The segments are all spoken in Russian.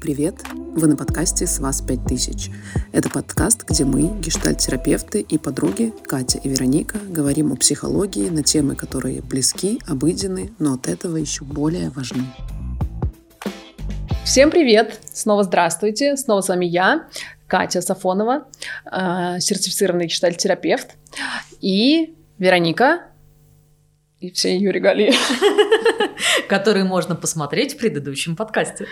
Привет! Вы на подкасте «С вас 5000». Это подкаст, где мы, гештальт-терапевты и подруги Катя и Вероника, говорим о психологии на темы, которые близки, обыденны, но от этого еще более важны. Всем привет! Снова здравствуйте! Снова с вами я, Катя Сафонова, э, сертифицированный гештальт-терапевт, и Вероника, и все ее регалии. Которые можно посмотреть в предыдущем подкасте.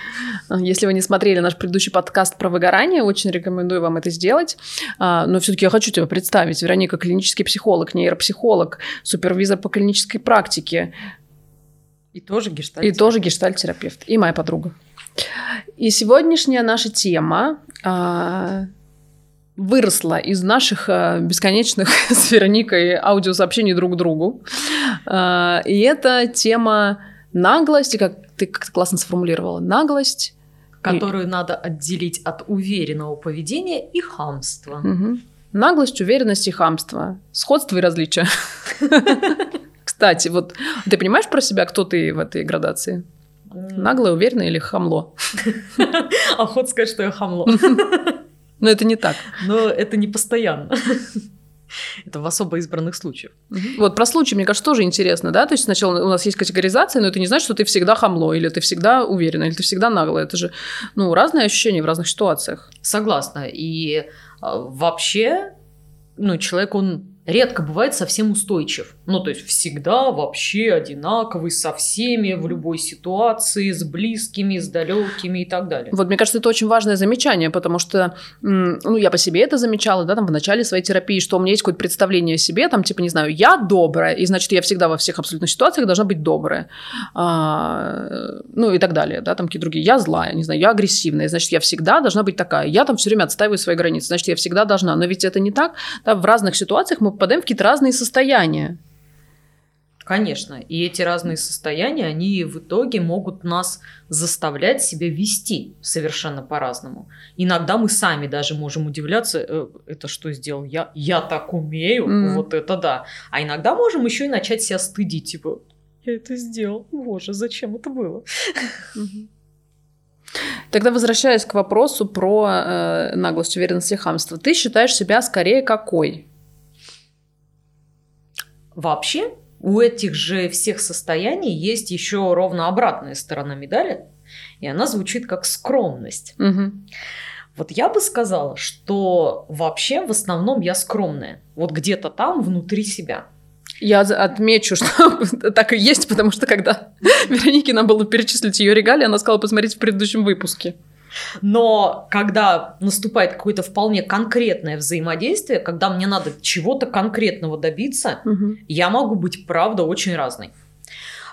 Если вы не смотрели наш предыдущий подкаст про выгорание, очень рекомендую вам это сделать. А, но все-таки я хочу тебя представить. Вероника – клинический психолог, нейропсихолог, супервизор по клинической практике. И тоже гештальт. И тоже гештальт-терапевт. И моя подруга. И сегодняшняя наша тема а, выросла из наших э, бесконечных с Вероникой аудиосообщений друг к другу. Э, и это тема наглости, как ты как классно сформулировала, наглость. Которую и... надо отделить от уверенного поведения и хамства. Угу. Наглость, уверенность и хамство. Сходство и различия. Кстати, вот ты понимаешь про себя, кто ты в этой градации? Наглое, уверенное или хамло? Охот сказать, что я хамло. Но это не так. Но это не постоянно. Это в особо избранных случаях. Вот про случаи, мне кажется, тоже интересно, да? То есть сначала у нас есть категоризация, но это не значит, что ты всегда хамло, или ты всегда уверена, или ты всегда нагло. Это же, ну, разные ощущения в разных ситуациях. Согласна. И а, вообще, ну, человек, он редко бывает совсем устойчив. Ну, то есть всегда вообще одинаковый со всеми, в любой ситуации, с близкими, с далекими и так далее. Вот, мне кажется, это очень важное замечание, потому что, ну, я по себе это замечала, да, там, в начале своей терапии, что у меня есть какое-то представление о себе, там, типа, не знаю, я добрая, и, значит, я всегда во всех абсолютных ситуациях должна быть добрая. А, ну, и так далее, да, там, какие другие. Я злая, не знаю, я агрессивная, значит, я всегда должна быть такая. Я там все время отстаиваю свои границы, значит, я всегда должна. Но ведь это не так. Да, в разных ситуациях мы попадаем в какие-то разные состояния. Конечно. И эти разные состояния, они в итоге могут нас заставлять себя вести совершенно по-разному. Иногда мы сами даже можем удивляться, э, это что сделал я? Я так умею? Mm. Вот это да. А иногда можем еще и начать себя стыдить, типа, я это сделал, боже, зачем это было? Тогда возвращаясь к вопросу про э, наглость, уверенность и хамство, ты считаешь себя скорее какой? Вообще, у этих же всех состояний есть еще ровно обратная сторона медали, и она звучит как скромность. Угу. Вот я бы сказала, что вообще в основном я скромная. Вот где-то там внутри себя. Я отмечу, что так и есть, потому что когда Веронике нам было перечислить ее регалии, она сказала посмотреть в предыдущем выпуске. Но когда наступает какое-то вполне конкретное взаимодействие, когда мне надо чего-то конкретного добиться, угу. я могу быть, правда, очень разной.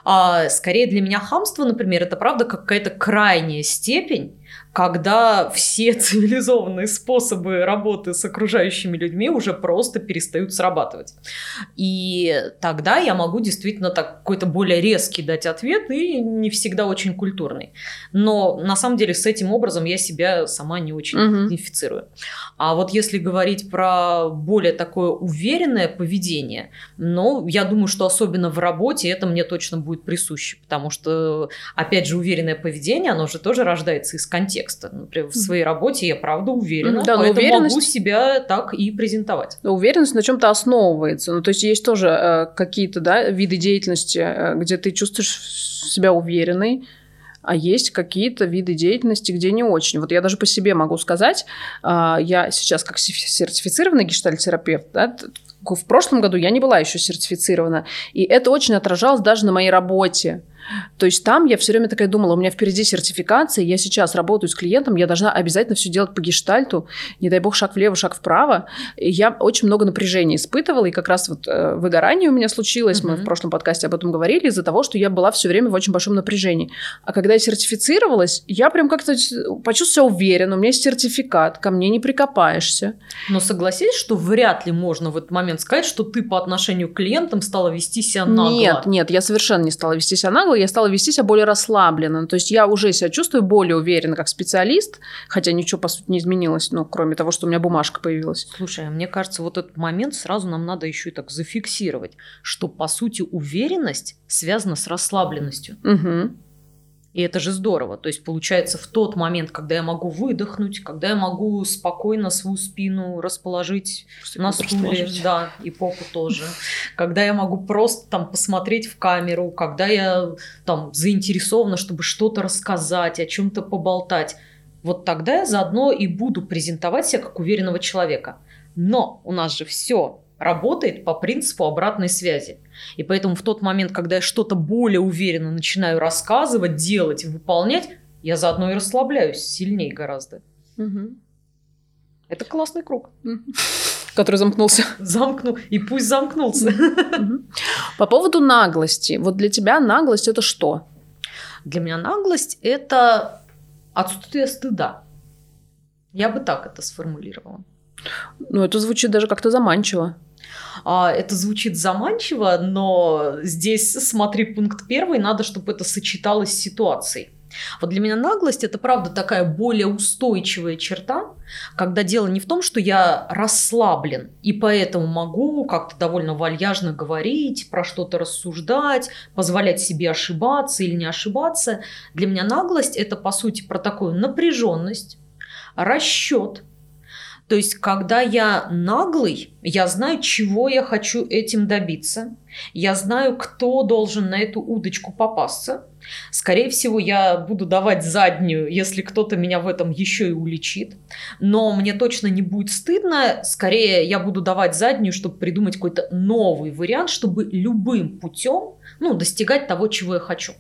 А, скорее для меня хамство, например, это правда какая-то крайняя степень когда все цивилизованные способы работы с окружающими людьми уже просто перестают срабатывать. И тогда я могу действительно так какой-то более резкий дать ответ и не всегда очень культурный. Но на самом деле с этим образом я себя сама не очень угу. идентифицирую. А вот если говорить про более такое уверенное поведение, ну, я думаю, что особенно в работе это мне точно будет присуще, потому что, опять же, уверенное поведение, оно же тоже рождается из контекста контекста. Например, в своей работе я правда уверена, да, поэтому уверенность... могу себя так и презентовать. Уверенность на чем-то основывается. Ну, то есть есть тоже э, какие-то да, виды деятельности, э, где ты чувствуешь себя уверенной, а есть какие-то виды деятельности, где не очень. Вот я даже по себе могу сказать, э, я сейчас как сертифицированный гештальтерапевт, да, в прошлом году я не была еще сертифицирована, и это очень отражалось даже на моей работе. То есть там я все время такая думала, у меня впереди сертификация, я сейчас работаю с клиентом, я должна обязательно все делать по гештальту, не дай бог шаг влево, шаг вправо. И я очень много напряжения испытывала, и как раз вот э, выгорание у меня случилось, mm-hmm. мы в прошлом подкасте об этом говорили, из-за того, что я была все время в очень большом напряжении. А когда я сертифицировалась, я прям как-то почувствовала себя уверенно, у меня есть сертификат, ко мне не прикопаешься. Но согласись, что вряд ли можно в этот момент сказать, что ты по отношению к клиентам стала вести себя нагло. Нет, нет, я совершенно не стала вести себя нагло, я стала вести себя более расслабленно. То есть я уже себя чувствую более уверенно как специалист, хотя ничего, по сути, не изменилось, ну, кроме того, что у меня бумажка появилась. Слушай, мне кажется, вот этот момент сразу нам надо еще и так зафиксировать, что, по сути, уверенность связана с расслабленностью. Угу. И это же здорово. То есть, получается, в тот момент, когда я могу выдохнуть, когда я могу спокойно свою спину расположить Просто на стуле, да, и попу тоже. Когда я могу просто там посмотреть в камеру, когда я там заинтересована, чтобы что-то рассказать, о чем-то поболтать. Вот тогда я заодно и буду презентовать себя как уверенного человека. Но у нас же все работает по принципу обратной связи. И поэтому в тот момент, когда я что-то более уверенно начинаю рассказывать, делать, выполнять, я заодно и расслабляюсь сильнее гораздо. Это классный круг. Который замкнулся. Замкнул, и пусть замкнулся. По поводу наглости. Вот для тебя наглость это что? Для меня наглость – это отсутствие стыда. Я бы так это сформулировала. Ну, это звучит даже как-то заманчиво. А, это звучит заманчиво, но здесь, смотри, пункт первый, надо, чтобы это сочеталось с ситуацией. Вот для меня наглость это правда такая более устойчивая черта, когда дело не в том, что я расслаблен и поэтому могу как-то довольно вальяжно говорить, про что-то рассуждать, позволять себе ошибаться или не ошибаться. Для меня наглость это по сути про такую напряженность, расчет. То есть, когда я наглый, я знаю, чего я хочу этим добиться. Я знаю, кто должен на эту удочку попасться. Скорее всего, я буду давать заднюю, если кто-то меня в этом еще и уличит. Но мне точно не будет стыдно. Скорее, я буду давать заднюю, чтобы придумать какой-то новый вариант, чтобы любым путем ну, достигать того, чего я хочу.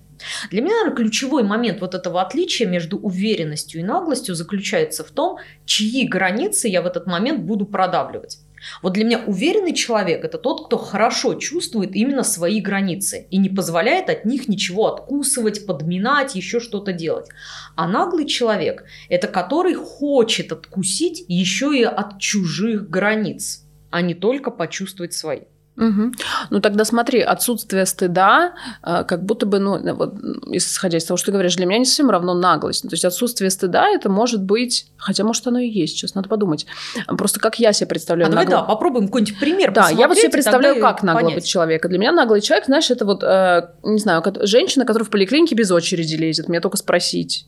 Для меня, наверное, ключевой момент вот этого отличия между уверенностью и наглостью заключается в том, чьи границы я в этот момент буду продавливать. Вот для меня уверенный человек – это тот, кто хорошо чувствует именно свои границы и не позволяет от них ничего откусывать, подминать, еще что-то делать. А наглый человек – это который хочет откусить еще и от чужих границ, а не только почувствовать свои. Мгм. Ну тогда смотри, отсутствие стыда, э, как будто бы, ну, вот, исходя из того, что ты говоришь, для меня не совсем равно наглость. То есть отсутствие стыда это может быть, хотя может оно и есть, сейчас надо подумать. Просто как я себе А представляю давай, нагло- да, попробуем какой-нибудь пример Да, я вот себе представляю, как нагло понять. быть человека. Для меня наглый человек, знаешь, это вот, э, не знаю, женщина, которая в поликлинике без очереди лезет, мне только спросить.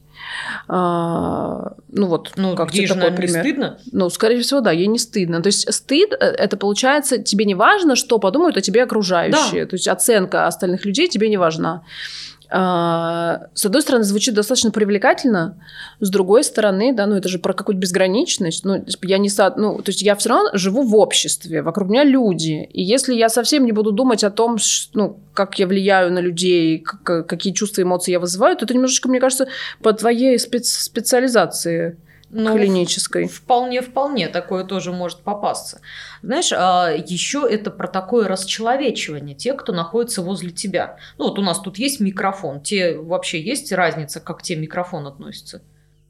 А, ну вот, Ну, как тебе такой наверное, не пример? стыдно. Ну, скорее всего, да, ей не стыдно. То есть стыд, э, это получается, тебе не важно, что подумают о тебе окружающие. То есть оценка остальных людей тебе не важна. А, С одной стороны, звучит достаточно привлекательно, с другой стороны, да, ну это же про какую-то безграничность. Ну, типа, я не со... ну, то есть я все равно живу в обществе, вокруг меня люди. И если я совсем не буду думать о том, ну, как я влияю на людей, как- какие чувства, эмоции я вызываю, то это немножечко, мне кажется, по твоей спец- специализации Ну, клинической. Вполне, вполне такое тоже может попасться. Знаешь, еще это про такое расчеловечивание тех, кто находится возле тебя. Ну вот у нас тут есть микрофон. Те вообще есть разница, как к тебе микрофон относится?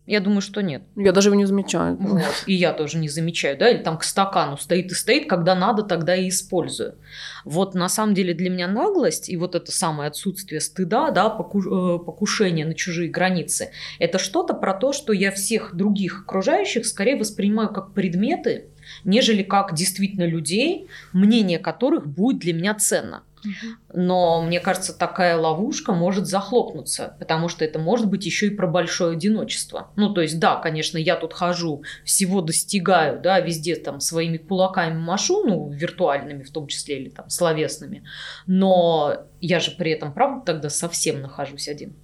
Я думаю, что нет. Я даже его не замечаю. Вот. И я тоже не замечаю, да, или там к стакану стоит и стоит, когда надо, тогда и использую. Вот на самом деле для меня наглость и вот это самое отсутствие стыда, да, э, покушение на чужие границы, это что-то про то, что я всех других окружающих скорее воспринимаю как предметы, нежели как действительно людей, мнение которых будет для меня ценно. Но мне кажется, такая ловушка может захлопнуться, потому что это может быть еще и про большое одиночество. Ну, то есть, да, конечно, я тут хожу, всего достигаю, да, везде там своими кулаками машу, ну, виртуальными в том числе, или там словесными, но я же при этом, правда, тогда совсем нахожусь один.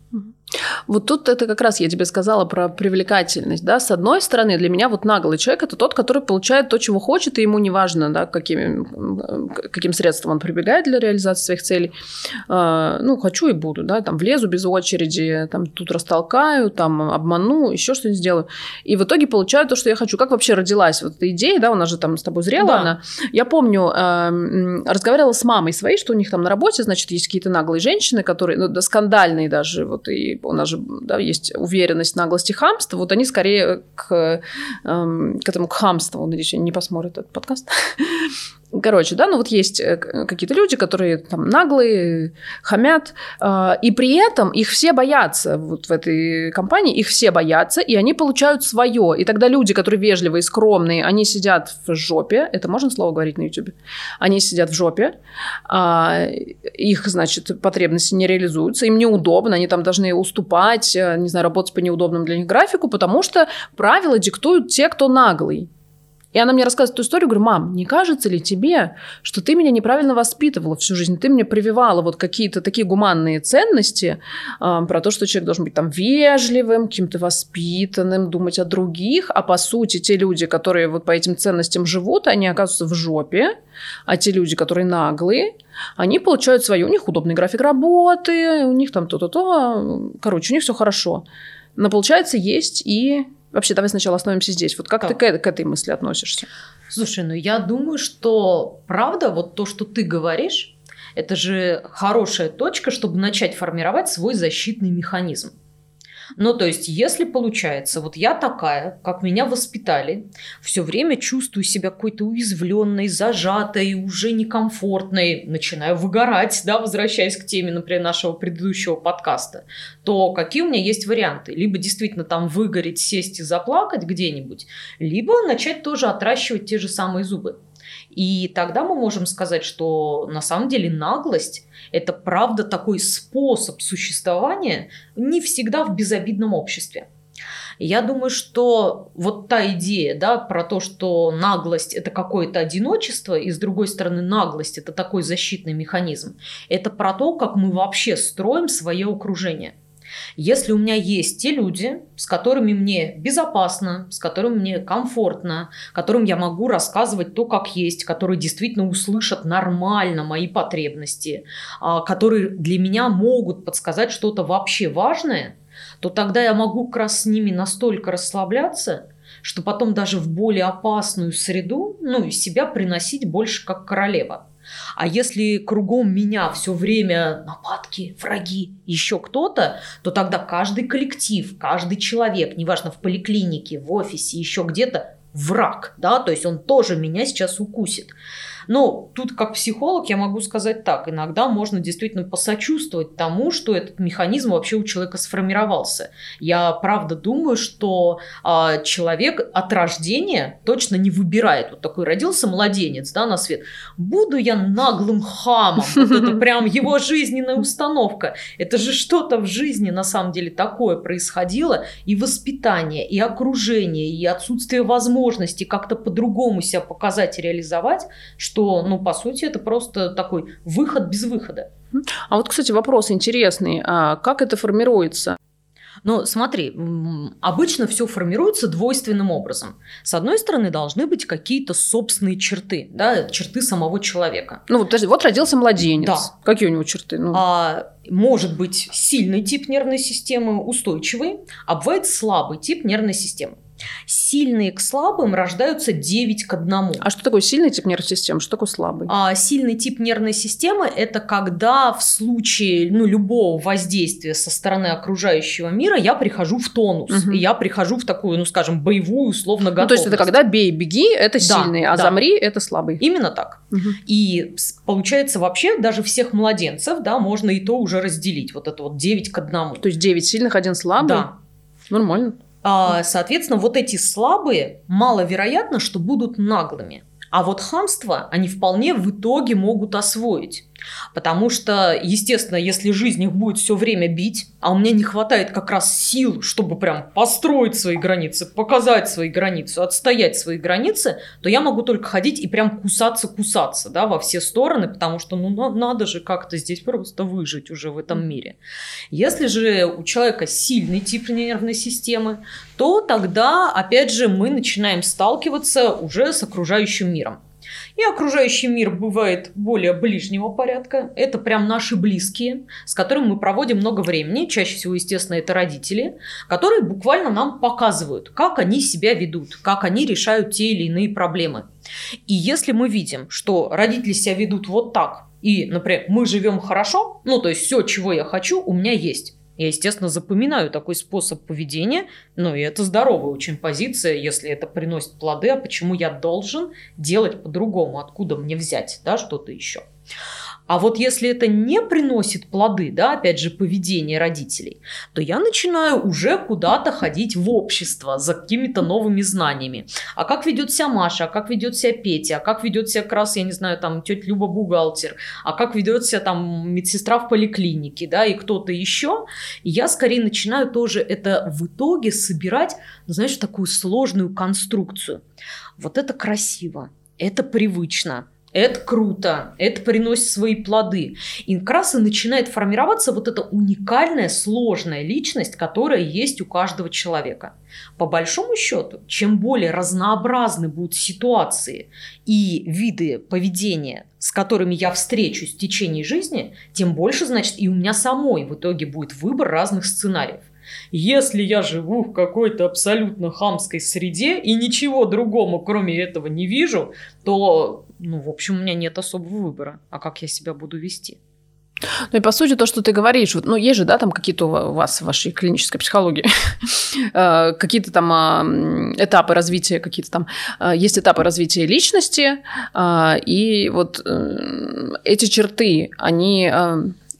Вот тут это как раз я тебе сказала про привлекательность, да, с одной стороны, для меня вот наглый человек это тот, который получает то, чего хочет, и ему не важно, да, какими, каким средством он прибегает для реализации своих целей. А, Ну, хочу и буду, да, там влезу без очереди, там тут растолкаю, там обману, еще что-нибудь сделаю. И в итоге получаю то, что я хочу. Как вообще родилась вот эта идея, да, у нас же там с тобой зрела Да. она. Я помню, эм, разговаривала с мамой своей, что у них там на работе, значит, есть какие-то наглые женщины, которые, ну, да, скандальные даже, вот и у нас же, да, есть уверенность, наглость и хамство, вот они скорее к, эм, к этому, к хамству, надеюсь, они не посмотрят этот подкаст. Короче, да, ну вот есть э, какие-то люди, которые там наглые, хамят, э, и при этом их все боятся вот в этой компании, их все боятся, и они получают свое. И тогда люди, которые вежливые, скромные, они сидят в жопе, это можно слово говорить на YouTube? Они сидят в жопе, э, их, значит, потребности не реализуются, им неудобно, они там должны уступать, э, не знаю, работать по неудобному для них графику, потому что правила диктуют те, кто наглый. И она мне рассказывает эту историю, говорю, мам, не кажется ли тебе, что ты меня неправильно воспитывала всю жизнь? Ты мне прививала вот какие-то такие гуманные ценности э, про то, что человек должен быть там вежливым, каким-то воспитанным, думать о других, а по сути те люди, которые вот по этим ценностям живут, они оказываются в жопе, а те люди, которые наглые, они получают свое, у них удобный график работы, у них там то-то-то, короче, у них все хорошо. Но получается есть и Вообще, давай сначала остановимся здесь. Вот как да. ты к, к этой мысли относишься? Слушай, ну я думаю, что правда, вот то, что ты говоришь, это же хорошая точка, чтобы начать формировать свой защитный механизм. Ну, то есть, если получается, вот я такая, как меня воспитали, все время чувствую себя какой-то уязвленной, зажатой, уже некомфортной, начинаю выгорать, да, возвращаясь к теме, например, нашего предыдущего подкаста, то какие у меня есть варианты? Либо действительно там выгореть, сесть и заплакать где-нибудь, либо начать тоже отращивать те же самые зубы. И тогда мы можем сказать, что на самом деле наглость – это правда такой способ существования не всегда в безобидном обществе. Я думаю, что вот та идея, да, про то, что наглость это какое-то одиночество, и с другой стороны наглость это такой защитный механизм, это про то, как мы вообще строим свое окружение. Если у меня есть те люди, с которыми мне безопасно, с которыми мне комфортно, которым я могу рассказывать то, как есть, которые действительно услышат нормально мои потребности, а, которые для меня могут подсказать что-то вообще важное, то тогда я могу как раз с ними настолько расслабляться, что потом даже в более опасную среду, ну, себя приносить больше как королева. А если кругом меня все время нападки, враги, еще кто-то, то тогда каждый коллектив, каждый человек, неважно в поликлинике, в офисе, еще где-то, враг, да, то есть он тоже меня сейчас укусит. Но тут как психолог я могу сказать так, иногда можно действительно посочувствовать тому, что этот механизм вообще у человека сформировался. Я правда думаю, что а, человек от рождения точно не выбирает. Вот такой родился младенец, да, на свет. Буду я наглым хамом. Вот это прям его жизненная установка. Это же что-то в жизни на самом деле такое происходило. И воспитание, и окружение, и отсутствие возможности как-то по-другому себя показать и реализовать, что что, ну, по сути, это просто такой выход без выхода. А вот, кстати, вопрос интересный. А как это формируется? Но смотри, обычно все формируется двойственным образом. С одной стороны, должны быть какие-то собственные черты, да, черты самого человека. Ну, подожди, вот родился младенец. Да. Какие у него черты? Ну. А, может быть сильный тип нервной системы, устойчивый, а бывает слабый тип нервной системы. Сильные к слабым рождаются 9 к 1. А что такое сильный тип нервной системы? Что такое слабый? А, сильный тип нервной системы – это когда в случае ну, любого воздействия со стороны окружающего мира я прихожу в тонус. Угу. И я прихожу в такую, ну скажем, боевую условно готовность. Ну, то есть это когда бей, беги – это да, сильный, а да. замри – это слабый. Именно так. Угу. И получается вообще даже всех младенцев, да, можно и то уже разделить. Вот это вот 9 к 1. То есть 9 сильных, один слабый? Да. Нормально. А, соответственно, вот эти слабые маловероятно, что будут наглыми. А вот хамство они вполне в итоге могут освоить. Потому что, естественно, если жизнь их будет все время бить, а у меня не хватает как раз сил, чтобы прям построить свои границы, показать свои границы, отстоять свои границы, то я могу только ходить и прям кусаться-кусаться, да, во все стороны, потому что, ну, надо же как-то здесь просто выжить уже в этом мире. Если же у человека сильный тип нервной системы, то тогда, опять же, мы начинаем сталкиваться уже с окружающим миром. И окружающий мир бывает более ближнего порядка. Это прям наши близкие, с которыми мы проводим много времени. Чаще всего, естественно, это родители, которые буквально нам показывают, как они себя ведут, как они решают те или иные проблемы. И если мы видим, что родители себя ведут вот так, и, например, мы живем хорошо, ну, то есть все, чего я хочу, у меня есть, Я, естественно, запоминаю такой способ поведения, ну и это здоровая очень позиция, если это приносит плоды, а почему я должен делать по-другому, откуда мне взять, да, что-то еще. А вот если это не приносит плоды, да, опять же, поведение родителей, то я начинаю уже куда-то ходить в общество за какими-то новыми знаниями. А как ведет себя Маша, а как ведет себя Петя, а как ведет себя как раз, я не знаю, там, тетя Люба бухгалтер, а как ведет себя там медсестра в поликлинике, да, и кто-то еще. И я скорее начинаю тоже это в итоге собирать, ну, знаешь, такую сложную конструкцию. Вот это красиво, это привычно, это круто, это приносит свои плоды. И как раз и начинает формироваться вот эта уникальная, сложная личность, которая есть у каждого человека. По большому счету, чем более разнообразны будут ситуации и виды поведения, с которыми я встречусь в течение жизни, тем больше, значит, и у меня самой в итоге будет выбор разных сценариев. Если я живу в какой-то абсолютно хамской среде и ничего другому, кроме этого, не вижу, то, ну, в общем, у меня нет особого выбора. А как я себя буду вести? Ну и по сути то, что ты говоришь, вот, ну есть же, да, там какие-то у вас в вашей клинической психологии э, какие-то там а, этапы развития, какие-то там э, есть этапы развития личности, а, и вот э, эти черты, они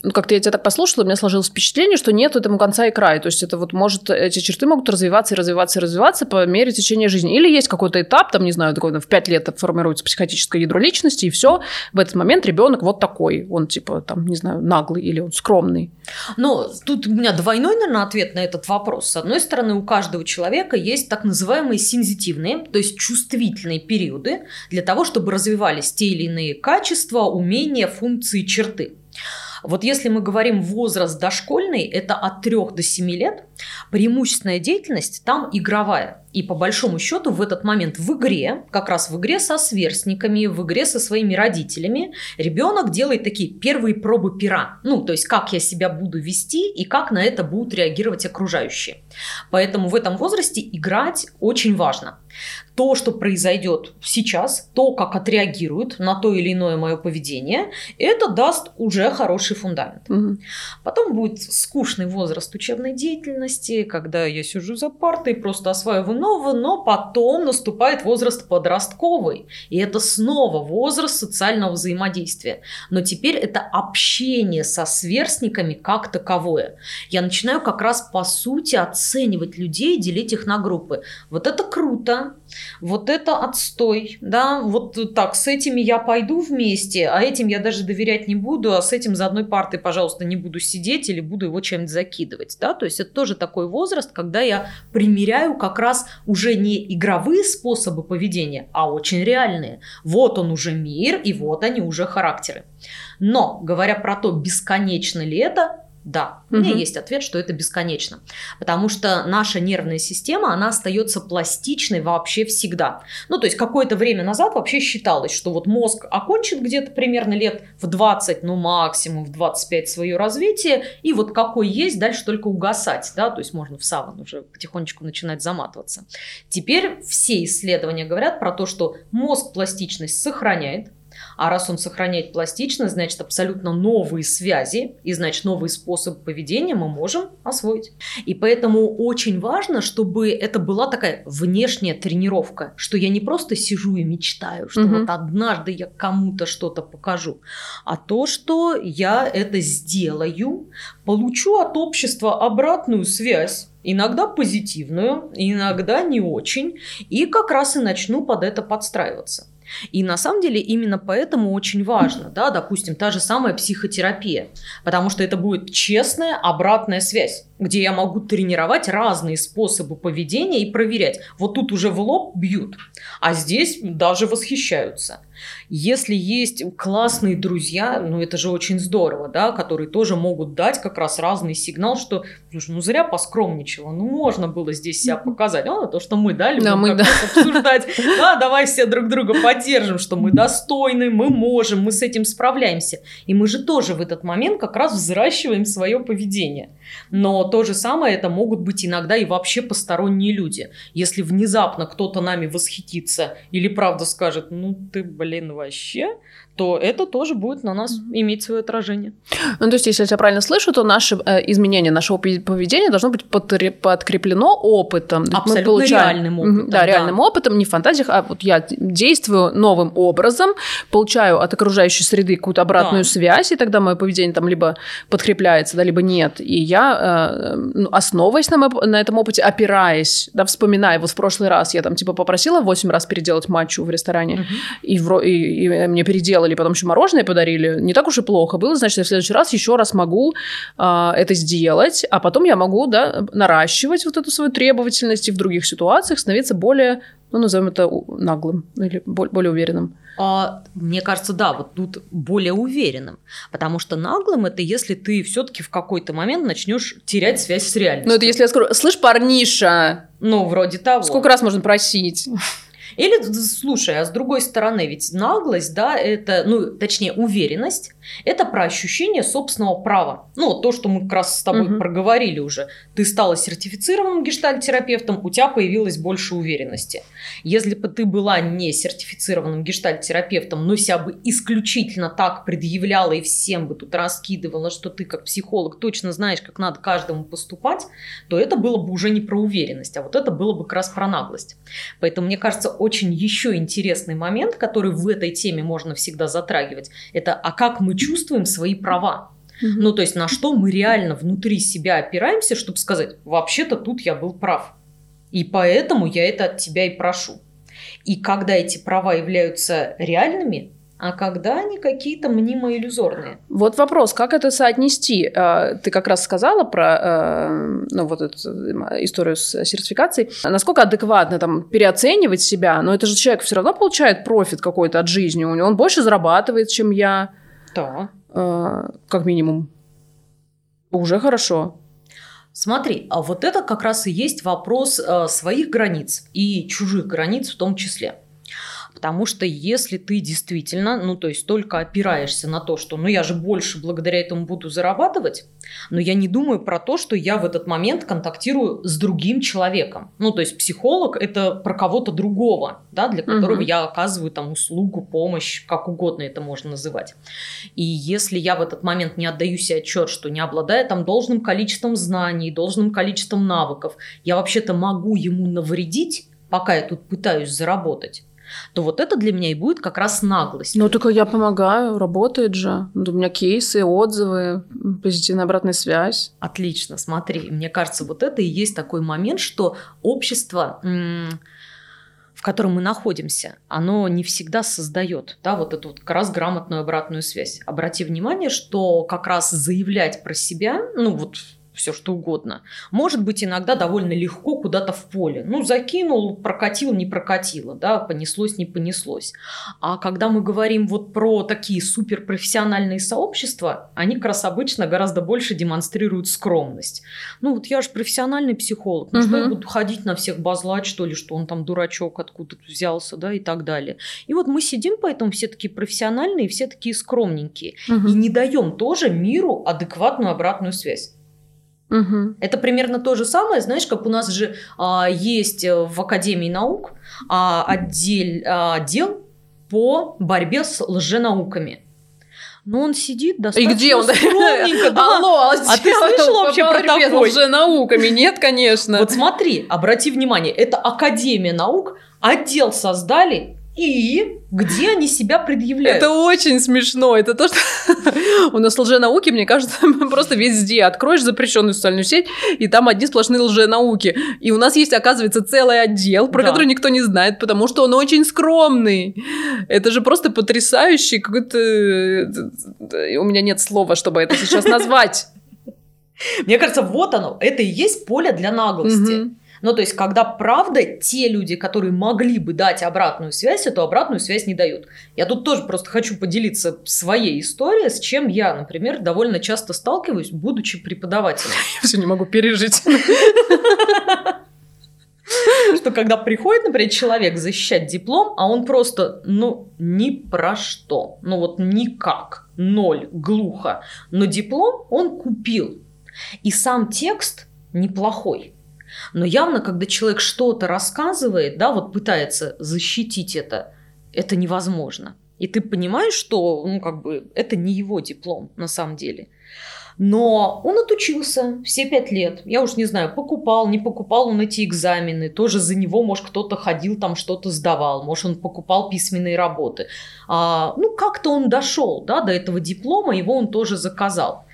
ну, как-то я тебя так послушала, у меня сложилось впечатление, что нет этому конца и края. То есть это вот может, эти черты могут развиваться и развиваться и развиваться по мере течения жизни. Или есть какой-то этап, там, не знаю, такой, в пять лет формируется психотическое ядро личности, и все, в этот момент ребенок вот такой. Он типа, там, не знаю, наглый или он скромный. Но тут у меня двойной, наверное, ответ на этот вопрос. С одной стороны, у каждого человека есть так называемые сензитивные, то есть чувствительные периоды для того, чтобы развивались те или иные качества, умения, функции, черты. Вот если мы говорим возраст дошкольный, это от 3 до 7 лет, преимущественная деятельность там игровая. И по большому счету в этот момент в игре, как раз в игре со сверстниками, в игре со своими родителями, ребенок делает такие первые пробы пера. Ну, то есть как я себя буду вести и как на это будут реагировать окружающие. Поэтому в этом возрасте играть очень важно то, что произойдет сейчас, то, как отреагируют на то или иное мое поведение, это даст уже хороший фундамент. Угу. Потом будет скучный возраст учебной деятельности, когда я сижу за партой, просто осваиваю новое, но потом наступает возраст подростковый. И это снова возраст социального взаимодействия. Но теперь это общение со сверстниками как таковое. Я начинаю как раз по сути оценивать людей, делить их на группы. Вот это круто, вот это отстой, да, вот так, с этими я пойду вместе, а этим я даже доверять не буду, а с этим за одной партой, пожалуйста, не буду сидеть или буду его чем-нибудь закидывать, да, то есть это тоже такой возраст, когда я примеряю как раз уже не игровые способы поведения, а очень реальные. Вот он уже мир, и вот они уже характеры. Но, говоря про то, бесконечно ли это, да, у меня есть ответ, что это бесконечно. Потому что наша нервная система, она остается пластичной вообще всегда. Ну, то есть какое-то время назад вообще считалось, что вот мозг окончит где-то примерно лет в 20, ну максимум в 25 свое развитие, и вот какой есть, дальше только угасать, да, то есть можно в саван уже потихонечку начинать заматываться. Теперь все исследования говорят про то, что мозг пластичность сохраняет, а раз он сохраняет пластичность, значит, абсолютно новые связи и, значит, новый способ поведения мы можем освоить. И поэтому очень важно, чтобы это была такая внешняя тренировка, что я не просто сижу и мечтаю, что угу. вот однажды я кому-то что-то покажу, а то, что я это сделаю, получу от общества обратную связь, Иногда позитивную, иногда не очень. И как раз и начну под это подстраиваться. И на самом деле именно поэтому очень важно, да, допустим, та же самая психотерапия, потому что это будет честная обратная связь где я могу тренировать разные способы поведения и проверять. Вот тут уже в лоб бьют, а здесь даже восхищаются. Если есть классные друзья, ну это же очень здорово, да, которые тоже могут дать как раз разный сигнал, что, слушай, ну зря поскромничала, ну можно было здесь себя показать. Ну, то, что мы, да, любим да, мы, да. обсуждать. Да, давай все друг друга поддержим, что мы достойны, мы можем, мы с этим справляемся. И мы же тоже в этот момент как раз взращиваем свое поведение. Но то же самое это могут быть иногда и вообще посторонние люди. Если внезапно кто-то нами восхитится или правда скажет, ну ты, блин, вообще, то это тоже будет на нас иметь свое отражение. Ну, то есть, если я тебя правильно слышу, то наше э, изменение нашего поведения должно быть подкреплено опытом. Абсолютно мы получаем, реальным опытом. Да, реальным да. опытом, не в фантазиях, а вот я действую новым образом, получаю от окружающей среды какую-то обратную да. связь, и тогда мое поведение там либо подкрепляется, да, либо нет. И я, э, ну, основываясь на, на этом опыте, опираясь, да, вспоминая, вот в прошлый раз я там типа попросила 8 раз переделать матчу в ресторане, угу. и, в, и, и мне переделали сделали, потом еще мороженое подарили, не так уж и плохо было, значит, я в следующий раз еще раз могу э, это сделать, а потом я могу, да, наращивать вот эту свою требовательность и в других ситуациях становиться более, ну, назовем это наглым или более уверенным. А, мне кажется, да, вот тут более уверенным. Потому что наглым это если ты все-таки в какой-то момент начнешь терять связь с реальностью. Ну, это если я скажу, слышь, парниша. Ну, вроде того. Сколько раз можно просить? Или, слушай, а с другой стороны, ведь наглость, да, это, ну, точнее, уверенность, это про ощущение собственного права. Ну, то, что мы как раз с тобой угу. проговорили уже. Ты стала сертифицированным гештальтерапевтом, у тебя появилось больше уверенности. Если бы ты была не сертифицированным гештальтерапевтом, но себя бы исключительно так предъявляла и всем бы тут раскидывала, что ты как психолог точно знаешь, как надо каждому поступать, то это было бы уже не про уверенность, а вот это было бы как раз про наглость. Поэтому, мне кажется, очень еще интересный момент, который в этой теме можно всегда затрагивать, это а как мы чувствуем свои права. Угу. Ну, то есть на что мы реально внутри себя опираемся, чтобы сказать, вообще-то тут я был прав. И поэтому я это от тебя и прошу. И когда эти права являются реальными, а когда они какие-то мнимо-иллюзорные. Вот вопрос, как это соотнести? А, ты как раз сказала про э, ну, вот эту историю с сертификацией. Насколько адекватно там переоценивать себя? Но это же человек все равно получает профит какой-то от жизни. У него он больше зарабатывает, чем я. Да. Э, как минимум. Уже хорошо. Смотри, а вот это как раз и есть вопрос э, своих границ и чужих границ в том числе. Потому что если ты действительно, ну то есть только опираешься на то, что ну я же больше благодаря этому буду зарабатывать, но я не думаю про то, что я в этот момент контактирую с другим человеком. Ну то есть психолог это про кого-то другого, да, для которого угу. я оказываю там услугу, помощь, как угодно это можно называть. И если я в этот момент не отдаю себе отчет, что не обладая там должным количеством знаний, должным количеством навыков, я вообще-то могу ему навредить, пока я тут пытаюсь заработать, то вот это для меня и будет как раз наглость. Ну, только я помогаю, работает же. У меня кейсы, отзывы, позитивная обратная связь. Отлично, смотри. Мне кажется, вот это и есть такой момент, что общество в котором мы находимся, оно не всегда создает, да, вот эту вот как раз грамотную обратную связь. Обрати внимание, что как раз заявлять про себя, ну вот все что угодно. Может быть, иногда довольно легко куда-то в поле. Ну, закинул, прокатил, не прокатило, да, понеслось, не понеслось. А когда мы говорим вот про такие суперпрофессиональные сообщества, они как раз обычно гораздо больше демонстрируют скромность. Ну, вот я же профессиональный психолог, ну, угу. что я буду ходить на всех базлать, что ли, что он там дурачок откуда-то взялся, да, и так далее. И вот мы сидим, поэтому все такие профессиональные, все такие скромненькие. Угу. И не даем тоже миру адекватную обратную связь. Угу. Это примерно то же самое, знаешь, как у нас же а, есть э, в Академии наук а, отдель, а, отдел по борьбе с лженауками. Но он сидит достаточно И где он? скромненько. Да. Алло, а, а ты слышал вообще про такой? с лженауками? Нет, конечно. Вот смотри, обрати внимание, это Академия наук, отдел создали и где они себя предъявляют. Это очень смешно. Это то, что у нас лженауки, мне кажется, просто везде. Откроешь запрещенную социальную сеть, и там одни сплошные лженауки. И у нас есть, оказывается, целый отдел, про да. который никто не знает, потому что он очень скромный. Это же просто потрясающий какой-то... У меня нет слова, чтобы это сейчас назвать. Мне кажется, вот оно. Это и есть поле для наглости. Ну, то есть, когда правда те люди, которые могли бы дать обратную связь, эту обратную связь не дают. Я тут тоже просто хочу поделиться своей историей, с чем я, например, довольно часто сталкиваюсь, будучи преподавателем. Я все не могу пережить. Что когда приходит, например, человек защищать диплом, а он просто, ну, ни про что. Ну вот никак. Ноль. Глухо. Но диплом он купил. И сам текст неплохой. Но явно, когда человек что-то рассказывает, да, вот пытается защитить это, это невозможно. И ты понимаешь, что, ну, как бы, это не его диплом на самом деле. Но он отучился все пять лет. Я уж не знаю, покупал, не покупал он эти экзамены. Тоже за него, может, кто-то ходил там что-то сдавал. Может, он покупал письменные работы. А, ну, как-то он дошел да, до этого диплома, его он тоже заказал.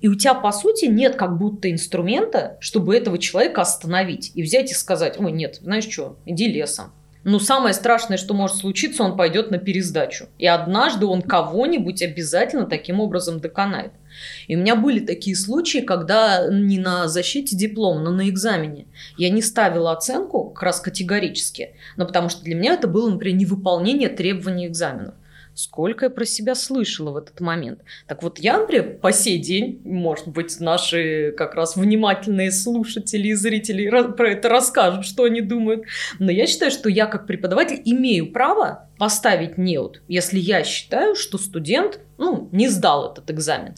И у тебя, по сути, нет как будто инструмента, чтобы этого человека остановить и взять и сказать, ой, нет, знаешь что, иди лесом. Но самое страшное, что может случиться, он пойдет на пересдачу. И однажды он кого-нибудь обязательно таким образом доконает. И у меня были такие случаи, когда не на защите диплома, но на экзамене я не ставила оценку как раз категорически, но потому что для меня это было, например, невыполнение требований экзаменов сколько я про себя слышала в этот момент. Так вот, я, например, по сей день, может быть, наши как раз внимательные слушатели и зрители про это расскажут, что они думают, но я считаю, что я как преподаватель имею право поставить неуд, если я считаю, что студент ну, не сдал этот экзамен.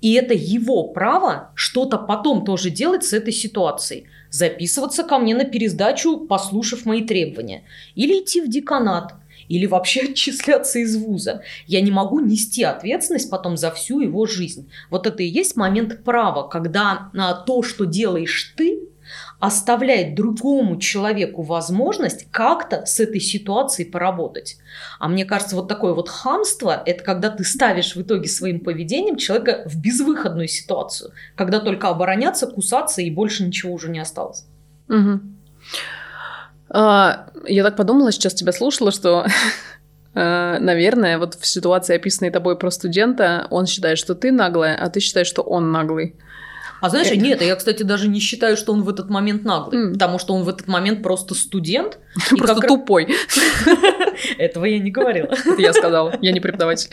И это его право что-то потом тоже делать с этой ситуацией. Записываться ко мне на пересдачу, послушав мои требования. Или идти в деканат, или вообще отчисляться из вуза. Я не могу нести ответственность потом за всю его жизнь. Вот это и есть момент права, когда а, то, что делаешь ты, оставляет другому человеку возможность как-то с этой ситуацией поработать. А мне кажется, вот такое вот хамство – это когда ты ставишь в итоге своим поведением человека в безвыходную ситуацию, когда только обороняться, кусаться и больше ничего уже не осталось. Угу. А, я так подумала, сейчас тебя слушала, что, а, наверное, вот в ситуации, описанной тобой про студента, он считает, что ты наглая, а ты считаешь, что он наглый. А знаешь, э, нет, я, кстати, даже не считаю, что он в этот момент наглый, mm. потому что он в этот момент просто студент. Просто тупой. Этого я не говорила. Это я сказала, я не преподаватель.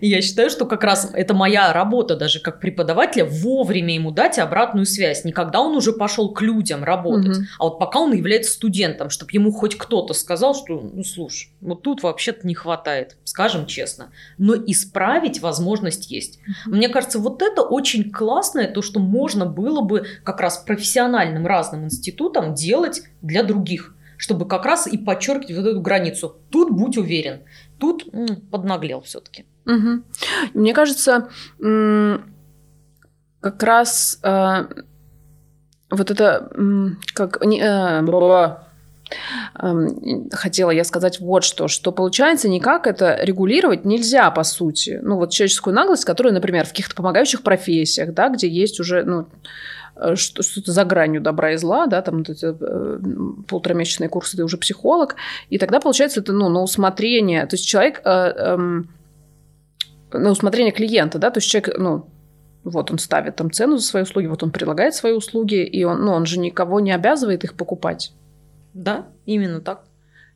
И я считаю, что как раз это моя работа даже как преподавателя вовремя ему дать обратную связь. Не когда он уже пошел к людям работать, угу. а вот пока он является студентом, чтобы ему хоть кто-то сказал, что, ну, слушай, вот тут вообще-то не хватает, скажем честно. Но исправить возможность есть. Угу. Мне кажется, вот это очень классное, то, что можно было бы как раз профессиональным разным институтам делать для других чтобы как раз и подчеркивать вот эту границу. Тут будь уверен, тут поднаглел все-таки. Угу. Мне кажется, как раз э, вот это как не, э, э, хотела я сказать вот что, что получается никак это регулировать нельзя по сути. Ну вот человеческую наглость, которая, например, в каких-то помогающих профессиях, да, где есть уже ну что-то за гранью добра и зла, да, там вот эти э, полуторамесячные курсы, ты уже психолог, и тогда получается это, ну, на усмотрение, то есть человек э, э, на усмотрение клиента, да, то есть человек, ну, вот он ставит там цену за свои услуги, вот он предлагает свои услуги, и он, ну, он же никого не обязывает их покупать. Да, именно так.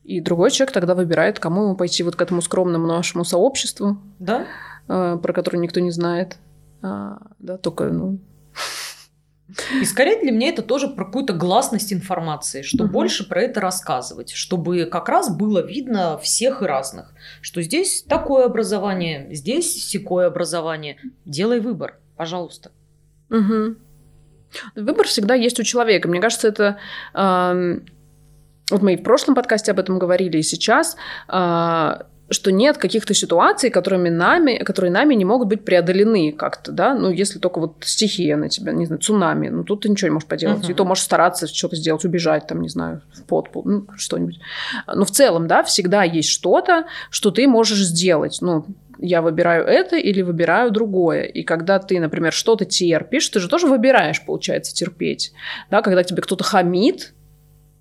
И другой человек тогда выбирает, кому ему пойти вот к этому скромному нашему сообществу, да? э, про которое никто не знает. А, да, только, ну, и скорее для меня это тоже про какую-то гласность информации, что угу. больше про это рассказывать, чтобы как раз было видно всех и разных, что здесь такое образование, здесь секое образование. Делай выбор, пожалуйста. Угу. Выбор всегда есть у человека. Мне кажется, это... Э, вот мы и в прошлом подкасте об этом говорили, и сейчас... Э, что нет каких-то ситуаций, которыми нами, которые нами не могут быть преодолены как-то, да, ну, если только вот стихия на тебя, не знаю, цунами, ну, тут ты ничего не можешь поделать, uh-huh. и то можешь стараться что-то сделать, убежать, там, не знаю, в подпол, ну, что-нибудь. Но в целом, да, всегда есть что-то, что ты можешь сделать, ну, я выбираю это или выбираю другое. И когда ты, например, что-то терпишь, ты же тоже выбираешь, получается, терпеть. Да, когда тебе кто-то хамит,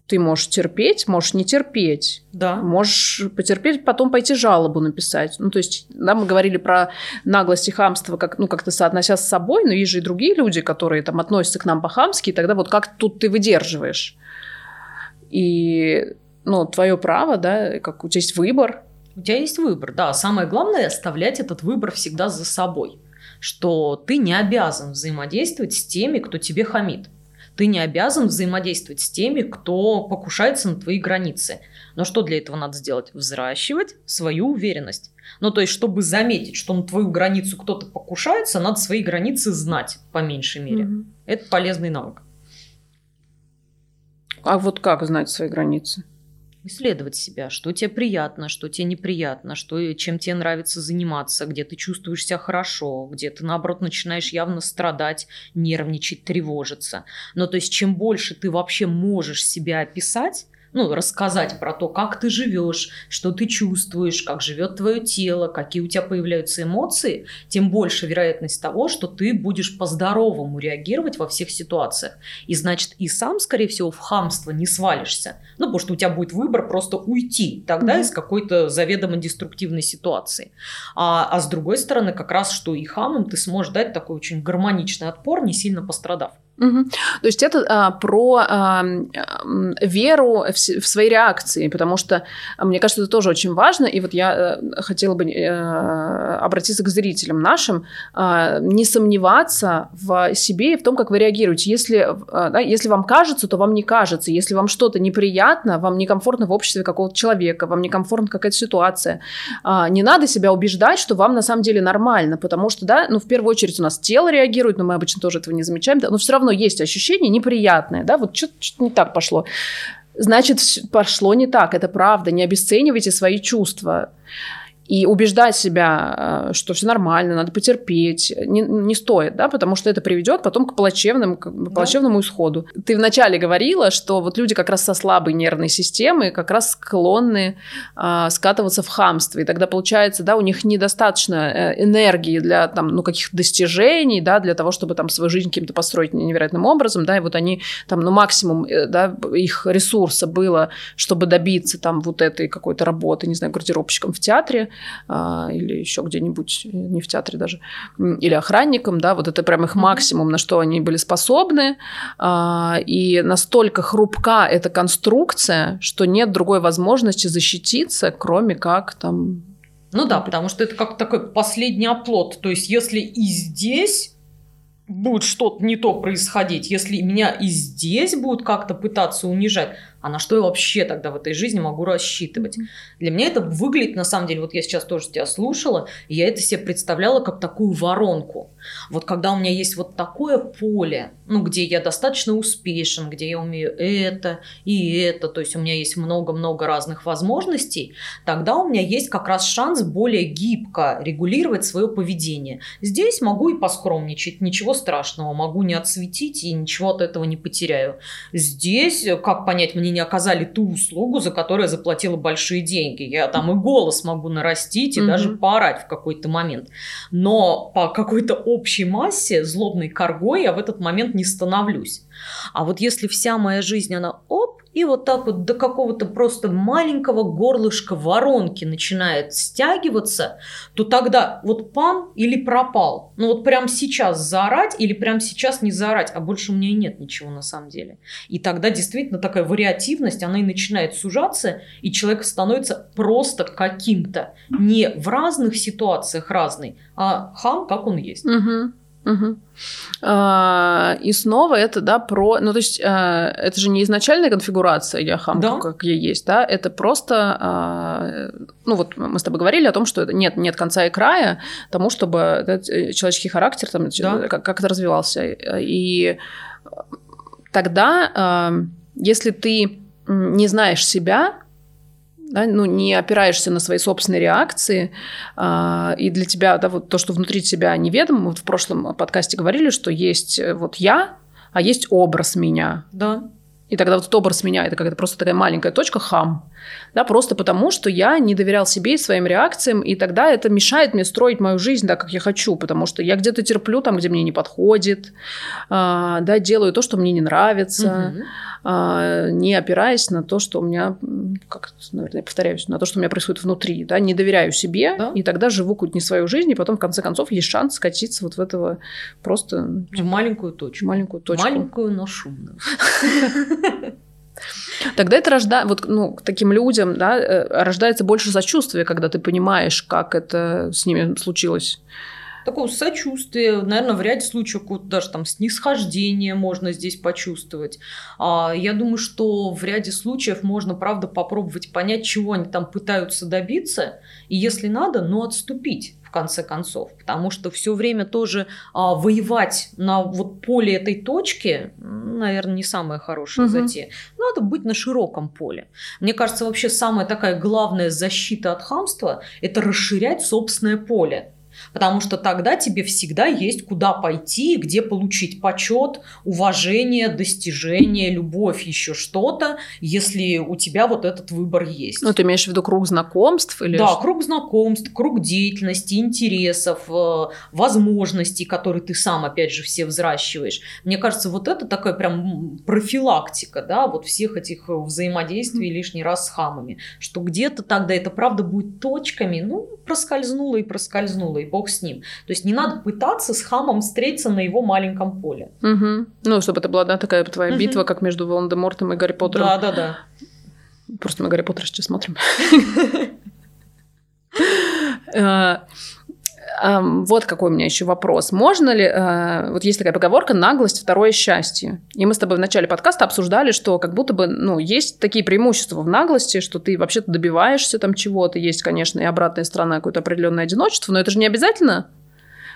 ты можешь терпеть, можешь не терпеть. Да. Можешь потерпеть, потом пойти жалобу написать. Ну, то есть, да, мы говорили про наглость и хамство, как, ну, как-то соотнося с собой, но есть же и другие люди, которые там относятся к нам по-хамски, и тогда вот как тут ты выдерживаешь. И, ну, твое право, да, как у тебя есть выбор. У тебя есть выбор, да. Самое главное оставлять этот выбор всегда за собой. Что ты не обязан взаимодействовать с теми, кто тебе хамит. Ты не обязан взаимодействовать с теми, кто покушается на твои границы. Но что для этого надо сделать? Взращивать свою уверенность. Ну, то есть, чтобы заметить, что на твою границу кто-то покушается, надо свои границы знать, по меньшей мере. Угу. Это полезный навык. А вот как знать свои границы? Исследовать себя, что тебе приятно, что тебе неприятно, что, чем тебе нравится заниматься, где ты чувствуешь себя хорошо, где ты, наоборот, начинаешь явно страдать, нервничать, тревожиться. Но то есть чем больше ты вообще можешь себя описать, ну, рассказать про то, как ты живешь, что ты чувствуешь, как живет твое тело, какие у тебя появляются эмоции, тем больше вероятность того, что ты будешь по-здоровому реагировать во всех ситуациях. И значит, и сам, скорее всего, в хамство не свалишься. Ну, потому что у тебя будет выбор просто уйти тогда mm-hmm. из какой-то заведомо деструктивной ситуации. А, а с другой стороны, как раз, что и хамом ты сможешь дать такой очень гармоничный отпор, не сильно пострадав. Угу. То есть это а, про а, веру в, в свои реакции, потому что мне кажется, это тоже очень важно. И вот я а, хотела бы а, обратиться к зрителям нашим, а, не сомневаться в себе и в том, как вы реагируете. Если, а, да, если вам кажется, то вам не кажется. Если вам что-то неприятно, вам некомфортно в обществе какого-то человека, вам некомфортна какая-то ситуация, а, не надо себя убеждать, что вам на самом деле нормально, потому что, да, ну в первую очередь у нас тело реагирует, но мы обычно тоже этого не замечаем, да, но все равно равно есть ощущение неприятное, да, вот что-то не так пошло. Значит, пошло не так, это правда, не обесценивайте свои чувства. И убеждать себя, э, что все нормально, надо потерпеть, не, не стоит, да, потому что это приведет потом к плачевным, к плачевному да. исходу. Ты вначале говорила, что вот люди как раз со слабой нервной системой как раз склонны а, скатываться в хамство, и тогда получается, да, у них недостаточно э, энергии для там, ну, каких-то достижений, да, для того, чтобы там свою жизнь каким-то построить невероятным образом, да, и вот они там, ну, максимум, э, да, их ресурса было, чтобы добиться там вот этой какой-то работы, не знаю, гардеробщиком в театре, а, или еще где-нибудь, не в театре даже, или охранником, да, вот это прям их максимум, на что они были способны, а, и настолько хрупка эта конструкция, что нет другой возможности защититься, кроме как там ну да, потому что это как такой последний оплот. То есть, если и здесь будет что-то не то происходить, если меня и здесь будут как-то пытаться унижать, а на что я вообще тогда в этой жизни могу рассчитывать? Для меня это выглядит, на самом деле, вот я сейчас тоже тебя слушала, и я это себе представляла как такую воронку. Вот когда у меня есть вот такое поле, ну, где я достаточно успешен, где я умею это и это, то есть у меня есть много-много разных возможностей, тогда у меня есть как раз шанс более гибко регулировать свое поведение. Здесь могу и поскромничать, ничего страшного, могу не отсветить и ничего от этого не потеряю. Здесь, как понять, мне не оказали ту услугу, за которую я заплатила большие деньги. Я там и голос могу нарастить, и mm-hmm. даже поорать в какой-то момент. Но по какой-то общей массе злобной коргой я в этот момент не становлюсь. А вот если вся моя жизнь, она оп, и вот так вот до какого-то просто маленького горлышка воронки начинает стягиваться, то тогда вот пан или пропал. Ну вот прямо сейчас заорать или прямо сейчас не заорать, а больше у меня и нет ничего на самом деле. И тогда действительно такая вариативность, она и начинает сужаться, и человек становится просто каким-то. Не в разных ситуациях разный, а хам, как он есть. Угу. Угу. А, и снова это, да, про... Ну, то есть, а, это же не изначальная конфигурация Яхам, да? как я есть, да, это просто... А, ну, вот мы с тобой говорили о том, что нет, нет конца и края тому, чтобы да, человеческий характер там, да. как, как это развивался. И тогда, а, если ты не знаешь себя, да, ну, не опираешься на свои собственные реакции, а, и для тебя, да, вот то, что внутри тебя неведомо, мы вот в прошлом подкасте говорили, что есть э, вот я, а есть образ меня. Да. И тогда вот этот образ меня, это какая-то просто такая маленькая точка, хам. Да, просто потому, что я не доверял себе и своим реакциям, и тогда это мешает мне строить мою жизнь так, как я хочу, потому что я где-то терплю там, где мне не подходит, а, да, делаю то, что мне не нравится. Угу а, не опираясь на то, что у меня, как, наверное, повторяюсь, на то, что у меня происходит внутри, да, не доверяю себе, да? и тогда живу какую-то не свою жизнь, и потом, в конце концов, есть шанс скатиться вот в этого просто... В маленькую точку. Маленькую точку. Маленькую, но шумную. Тогда это рождает, вот, ну, таким людям, да, э, рождается больше сочувствия, когда ты понимаешь, как это с ними случилось. такого сочувствия, наверное, в ряде случаев даже там снисхождение можно здесь почувствовать. А, я думаю, что в ряде случаев можно, правда, попробовать понять, чего они там пытаются добиться, и если надо, ну, отступить конце концов. Потому что все время тоже а, воевать на вот поле этой точки, наверное, не самая хорошая угу. затея. Надо быть на широком поле. Мне кажется, вообще самая такая главная защита от хамства – это расширять собственное поле. Потому что тогда тебе всегда есть куда пойти, где получить почет, уважение, достижение, любовь, еще что-то, если у тебя вот этот выбор есть. Ну, ты имеешь в виду круг знакомств? Или да, что? круг знакомств, круг деятельности, интересов, э, возможностей, которые ты сам, опять же, все взращиваешь. Мне кажется, вот это такая прям профилактика, да, вот всех этих взаимодействий лишний раз с хамами, что где-то тогда это правда будет точками, ну, проскользнуло и проскользнуло, и бог с ним. То есть не надо пытаться с хамом встретиться на его маленьком поле. Угу. Ну, чтобы это была да, такая твоя угу. битва, как между Волан-де-Мортом и Гарри Поттером. Да, да, да. Просто мы Гарри Поттера сейчас смотрим. Вот какой у меня еще вопрос. Можно ли, э, вот есть такая поговорка «наглость – второе счастье». И мы с тобой в начале подкаста обсуждали, что как будто бы, ну, есть такие преимущества в наглости, что ты вообще-то добиваешься там чего-то. Есть, конечно, и обратная сторона, какое-то определенное одиночество, но это же не обязательно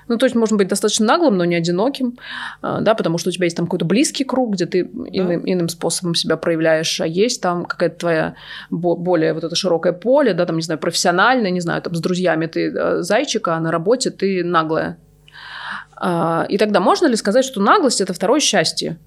ну, то есть можно быть достаточно наглым, но не одиноким, а, да, потому что у тебя есть там какой-то близкий круг, где ты да. иным, иным способом себя проявляешь, а есть там какая-то твоя более вот это широкое поле, да, там, не знаю, профессиональное, не знаю, там с друзьями ты э, зайчика, а на работе ты наглая. А, и тогда можно ли сказать, что наглость – это второе счастье?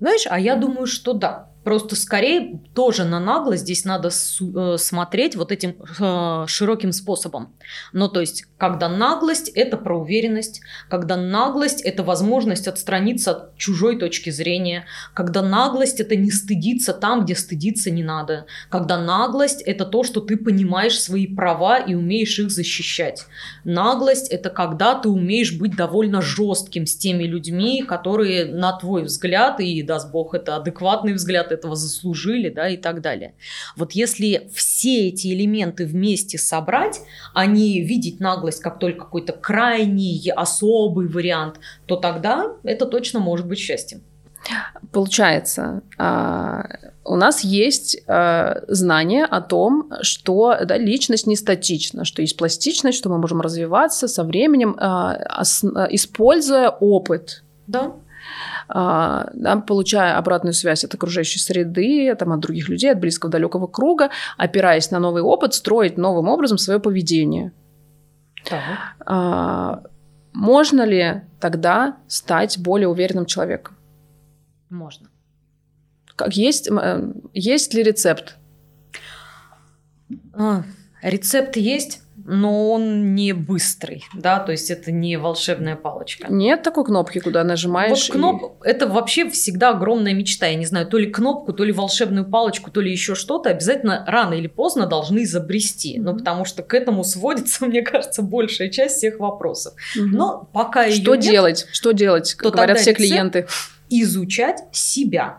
Знаешь, а я думаю, что да. Просто скорее тоже на наглость здесь надо э, смотреть вот этим э, широким способом. Ну, то есть, когда наглость – это про уверенность, когда наглость – это возможность отстраниться от чужой точки зрения, когда наглость – это не стыдиться там, где стыдиться не надо, когда наглость – это то, что ты понимаешь свои права и умеешь их защищать. Наглость – это когда ты умеешь быть довольно жестким с теми людьми, которые, на твой взгляд, и даст Бог, это адекватный взгляд, этого заслужили, да, и так далее. Вот если все эти элементы вместе собрать, а не видеть наглость как только какой-то крайний, особый вариант, то тогда это точно может быть счастьем. Получается, а, у нас есть а, знание о том, что да, личность не статична, что есть пластичность, что мы можем развиваться со временем, а, используя опыт. Да. А, да, получая обратную связь от окружающей среды, там, от других людей, от близкого далекого круга, опираясь на новый опыт, строить новым образом свое поведение. Так. А, можно ли тогда стать более уверенным человеком? Можно. Как есть, э, есть ли рецепт? А, рецепт есть но он не быстрый, да, то есть это не волшебная палочка. Нет такой кнопки, куда нажимаешь. Вот кноп... и... это вообще всегда огромная мечта. Я не знаю, то ли кнопку, то ли волшебную палочку, то ли еще что-то обязательно рано или поздно должны изобрести. Mm-hmm. Ну, потому что к этому сводится, мне кажется, большая часть всех вопросов. Mm-hmm. Но пока ее Что нет, делать? Что делать? Как говорят все клиенты. Изучать себя.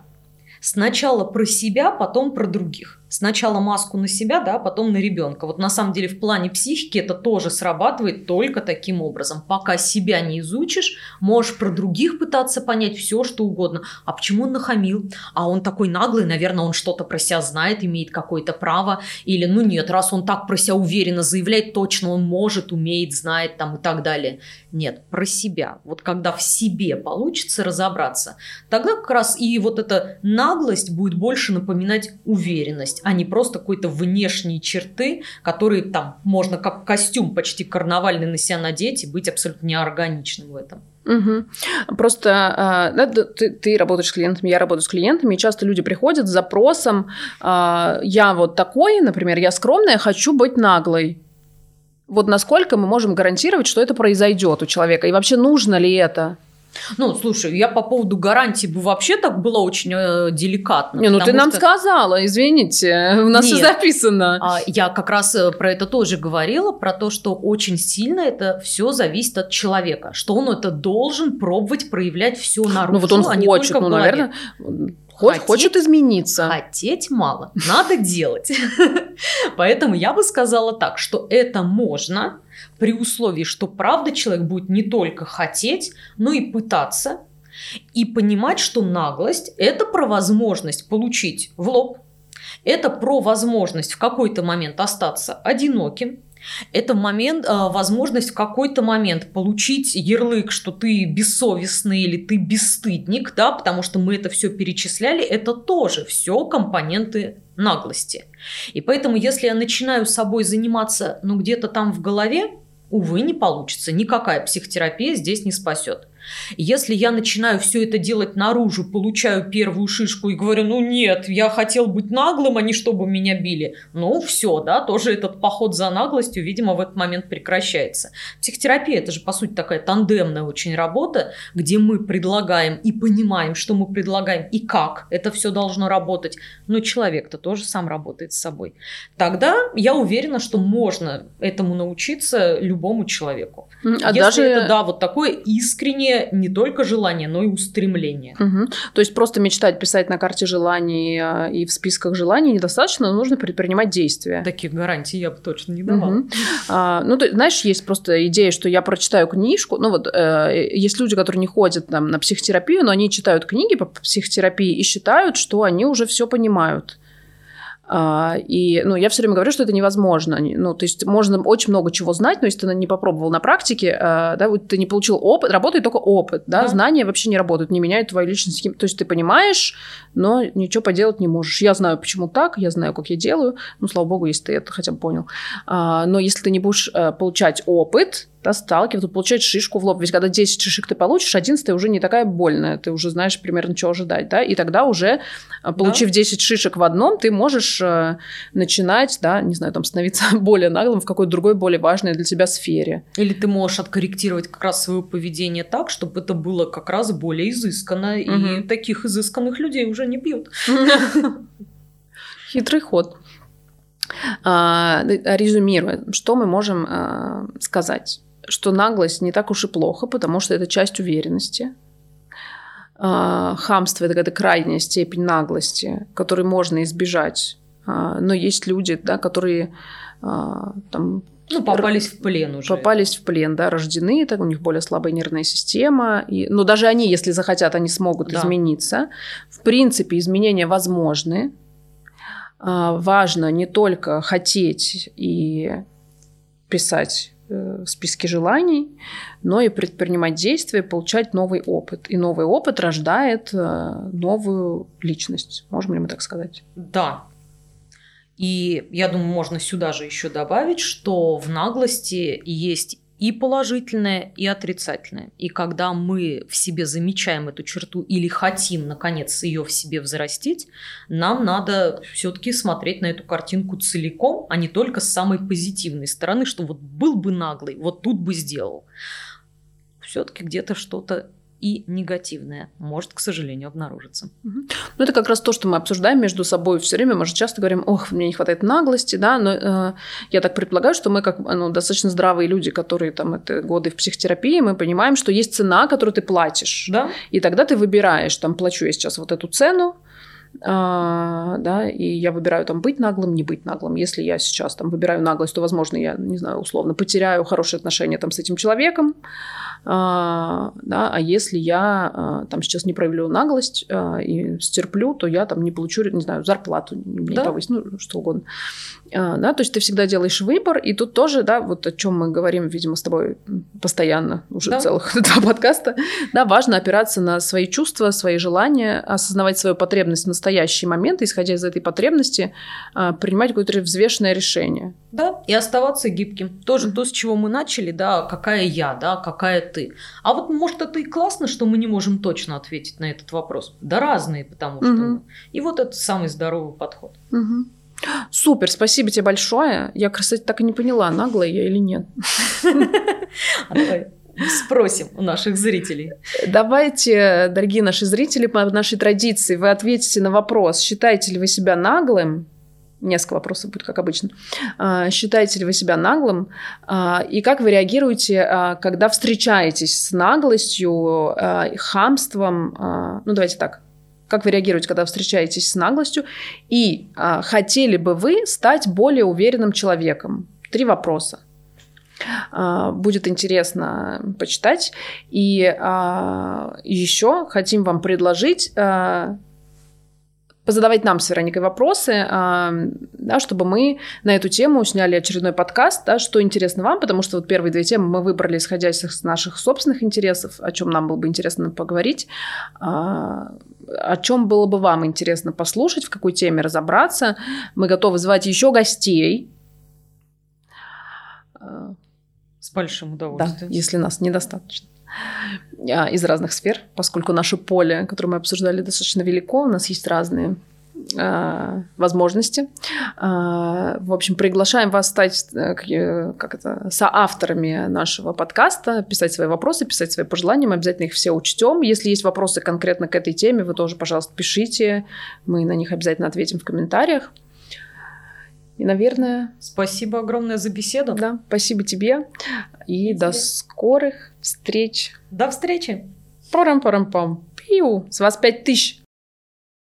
Сначала про себя, потом про других сначала маску на себя, да, потом на ребенка. Вот на самом деле в плане психики это тоже срабатывает только таким образом. Пока себя не изучишь, можешь про других пытаться понять все, что угодно. А почему он нахамил? А он такой наглый, наверное, он что-то про себя знает, имеет какое-то право. Или, ну нет, раз он так про себя уверенно заявляет, точно он может, умеет, знает там и так далее. Нет, про себя. Вот когда в себе получится разобраться, тогда как раз и вот эта наглость будет больше напоминать уверенность а не просто какой-то внешние черты, которые там можно как костюм почти карнавальный на себя надеть и быть абсолютно неорганичным в этом. Угу. Просто а, да, ты, ты работаешь с клиентами, я работаю с клиентами, и часто люди приходят с запросом а, «я вот такой, например, я скромная, хочу быть наглой». Вот насколько мы можем гарантировать, что это произойдет у человека, и вообще нужно ли это? Ну, слушай, я по поводу гарантии бы вообще так была очень э, деликатна. Не, ну ты нам сказала, извините, у нас Нет, все записано. А, я как раз э, про это тоже говорила, про то, что очень сильно это все зависит от человека, что он это должен пробовать проявлять все наружу. Ну вот он а хочет, ну, наверное, Хоть, хочет измениться. Хотеть мало, надо делать. Поэтому я бы сказала так, что это можно при условии, что правда человек будет не только хотеть, но и пытаться, и понимать, что наглость – это про возможность получить в лоб, это про возможность в какой-то момент остаться одиноким, это момент, а, возможность в какой-то момент получить ярлык, что ты бессовестный или ты бесстыдник, да, потому что мы это все перечисляли, это тоже все компоненты наглости. И поэтому, если я начинаю собой заниматься, ну, где-то там в голове, увы, не получится. Никакая психотерапия здесь не спасет. Если я начинаю все это делать наружу, получаю первую шишку и говорю, ну нет, я хотел быть наглым, а не чтобы меня били, ну все, да, тоже этот поход за наглостью, видимо, в этот момент прекращается. Психотерапия это же, по сути, такая тандемная очень работа, где мы предлагаем и понимаем, что мы предлагаем и как это все должно работать, но человек-то тоже сам работает с собой. Тогда я уверена, что можно этому научиться любому человеку. А Если даже... это, да, вот такое искреннее не только желание, но и устремление. Угу. То есть просто мечтать, писать на карте желаний а, и в списках желаний недостаточно, нужно предпринимать действия. Таких гарантий я бы точно не давала. Угу. А, ну, ты знаешь, есть просто идея, что я прочитаю книжку. Ну вот э, есть люди, которые не ходят там на психотерапию, но они читают книги по психотерапии и считают, что они уже все понимают. А, и, ну, я все время говорю, что это невозможно. Ну, то есть можно очень много чего знать, но если ты не попробовал на практике, а, да, вот ты не получил опыт, работает только опыт, да, да. знания вообще не работают, не меняют твою личность. То есть ты понимаешь, но ничего поделать не можешь. Я знаю, почему так, я знаю, как я делаю, ну, слава богу, если ты это хотя бы понял. А, но если ты не будешь э, получать опыт, да, сталкиваться, получать шишку в лоб. Ведь когда 10 шишек ты получишь, 11 уже не такая больная, ты уже знаешь примерно, чего ожидать, да, и тогда уже, э, получив да. 10 шишек в одном, ты можешь э, начинать, да, не знаю, там, становиться более наглым в какой-то другой, более важной для тебя сфере. Или ты можешь откорректировать как раз свое поведение так, чтобы это было как раз более изысканно, угу. и таких изысканных людей уже не бьют. Хитрый ход. А, резюмируя, что мы можем а, сказать? Что наглость не так уж и плохо, потому что это часть уверенности. А, хамство – это какая-то крайняя степень наглости, которой можно избежать. А, но есть люди, да, которые а, там, ну, попались в плен уже. Попались в плен, да, рождены, так у них более слабая нервная система. И, но даже они, если захотят, они смогут да. измениться. В принципе, изменения возможны. Важно не только хотеть и писать Списке желаний, но и предпринимать действия, получать новый опыт. И новый опыт рождает э, новую личность. Можем ли мы так сказать? Да. И я думаю, можно сюда же еще добавить, что в наглости есть и положительное, и отрицательное. И когда мы в себе замечаем эту черту или хотим, наконец, ее в себе взрастить, нам надо все-таки смотреть на эту картинку целиком, а не только с самой позитивной стороны, что вот был бы наглый, вот тут бы сделал. Все-таки где-то что-то и негативное может, к сожалению, обнаружиться. Ну, это как раз то, что мы обсуждаем между собой все время. Мы же часто говорим, ох, мне не хватает наглости, да, но э, я так предполагаю, что мы как ну, достаточно здравые люди, которые там это годы в психотерапии, мы понимаем, что есть цена, которую ты платишь. Да. И тогда ты выбираешь, там, плачу я сейчас вот эту цену, а, да, и я выбираю там быть наглым, не быть наглым. Если я сейчас там выбираю наглость, то, возможно, я, не знаю, условно потеряю хорошие отношения там с этим человеком, да, а если я а, там сейчас не проявлю наглость а, и стерплю, то я там не получу, не знаю, зарплату, не да? повысить, ну, что угодно. А, да, то есть ты всегда делаешь выбор, и тут тоже, да, вот о чем мы говорим, видимо, с тобой постоянно, уже да. целых два подкаста, да, важно опираться на свои чувства, свои желания, осознавать свою потребность в настоящий момент, и, исходя из этой потребности, а, принимать какое-то взвешенное решение. Да, и оставаться гибким. Тоже то, с чего мы начали, да, какая я, да, какая ты. А вот, может, это и классно, что мы не можем точно ответить на этот вопрос. Да разные, потому что... Угу. И вот это самый здоровый подход. Угу. Супер, спасибо тебе большое. Я, кстати, так и не поняла, наглая я или нет. А спросим у наших зрителей. Давайте, дорогие наши зрители, по нашей традиции, вы ответите на вопрос, считаете ли вы себя наглым, Несколько вопросов будет, как обычно. А, считаете ли вы себя наглым? А, и как вы реагируете, а, когда встречаетесь с наглостью, хамством? Ну, давайте так Как вы реагируете, когда встречаетесь с наглостью? И хотели бы вы стать более уверенным человеком? Три вопроса. Будет интересно почитать. И еще хотим вам предложить позадавать нам с Вероникой вопросы, да, чтобы мы на эту тему сняли очередной подкаст, да, что интересно вам, потому что вот первые две темы мы выбрали, исходя из наших собственных интересов, о чем нам было бы интересно поговорить, о чем было бы вам интересно послушать, в какой теме разобраться. Мы готовы звать еще гостей, с большим удовольствием. Да, если нас недостаточно а, из разных сфер, поскольку наше поле, которое мы обсуждали, достаточно велико, у нас есть разные э, возможности. Э, в общем, приглашаем вас стать э, как это, соавторами нашего подкаста, писать свои вопросы, писать свои пожелания, мы обязательно их все учтем. Если есть вопросы конкретно к этой теме, вы тоже, пожалуйста, пишите, мы на них обязательно ответим в комментариях. И, наверное... Спасибо огромное за беседу. Да, спасибо тебе. И, и до тебе. скорых встреч. До встречи. Парам-парам-пам. Пиу. С вас пять тысяч.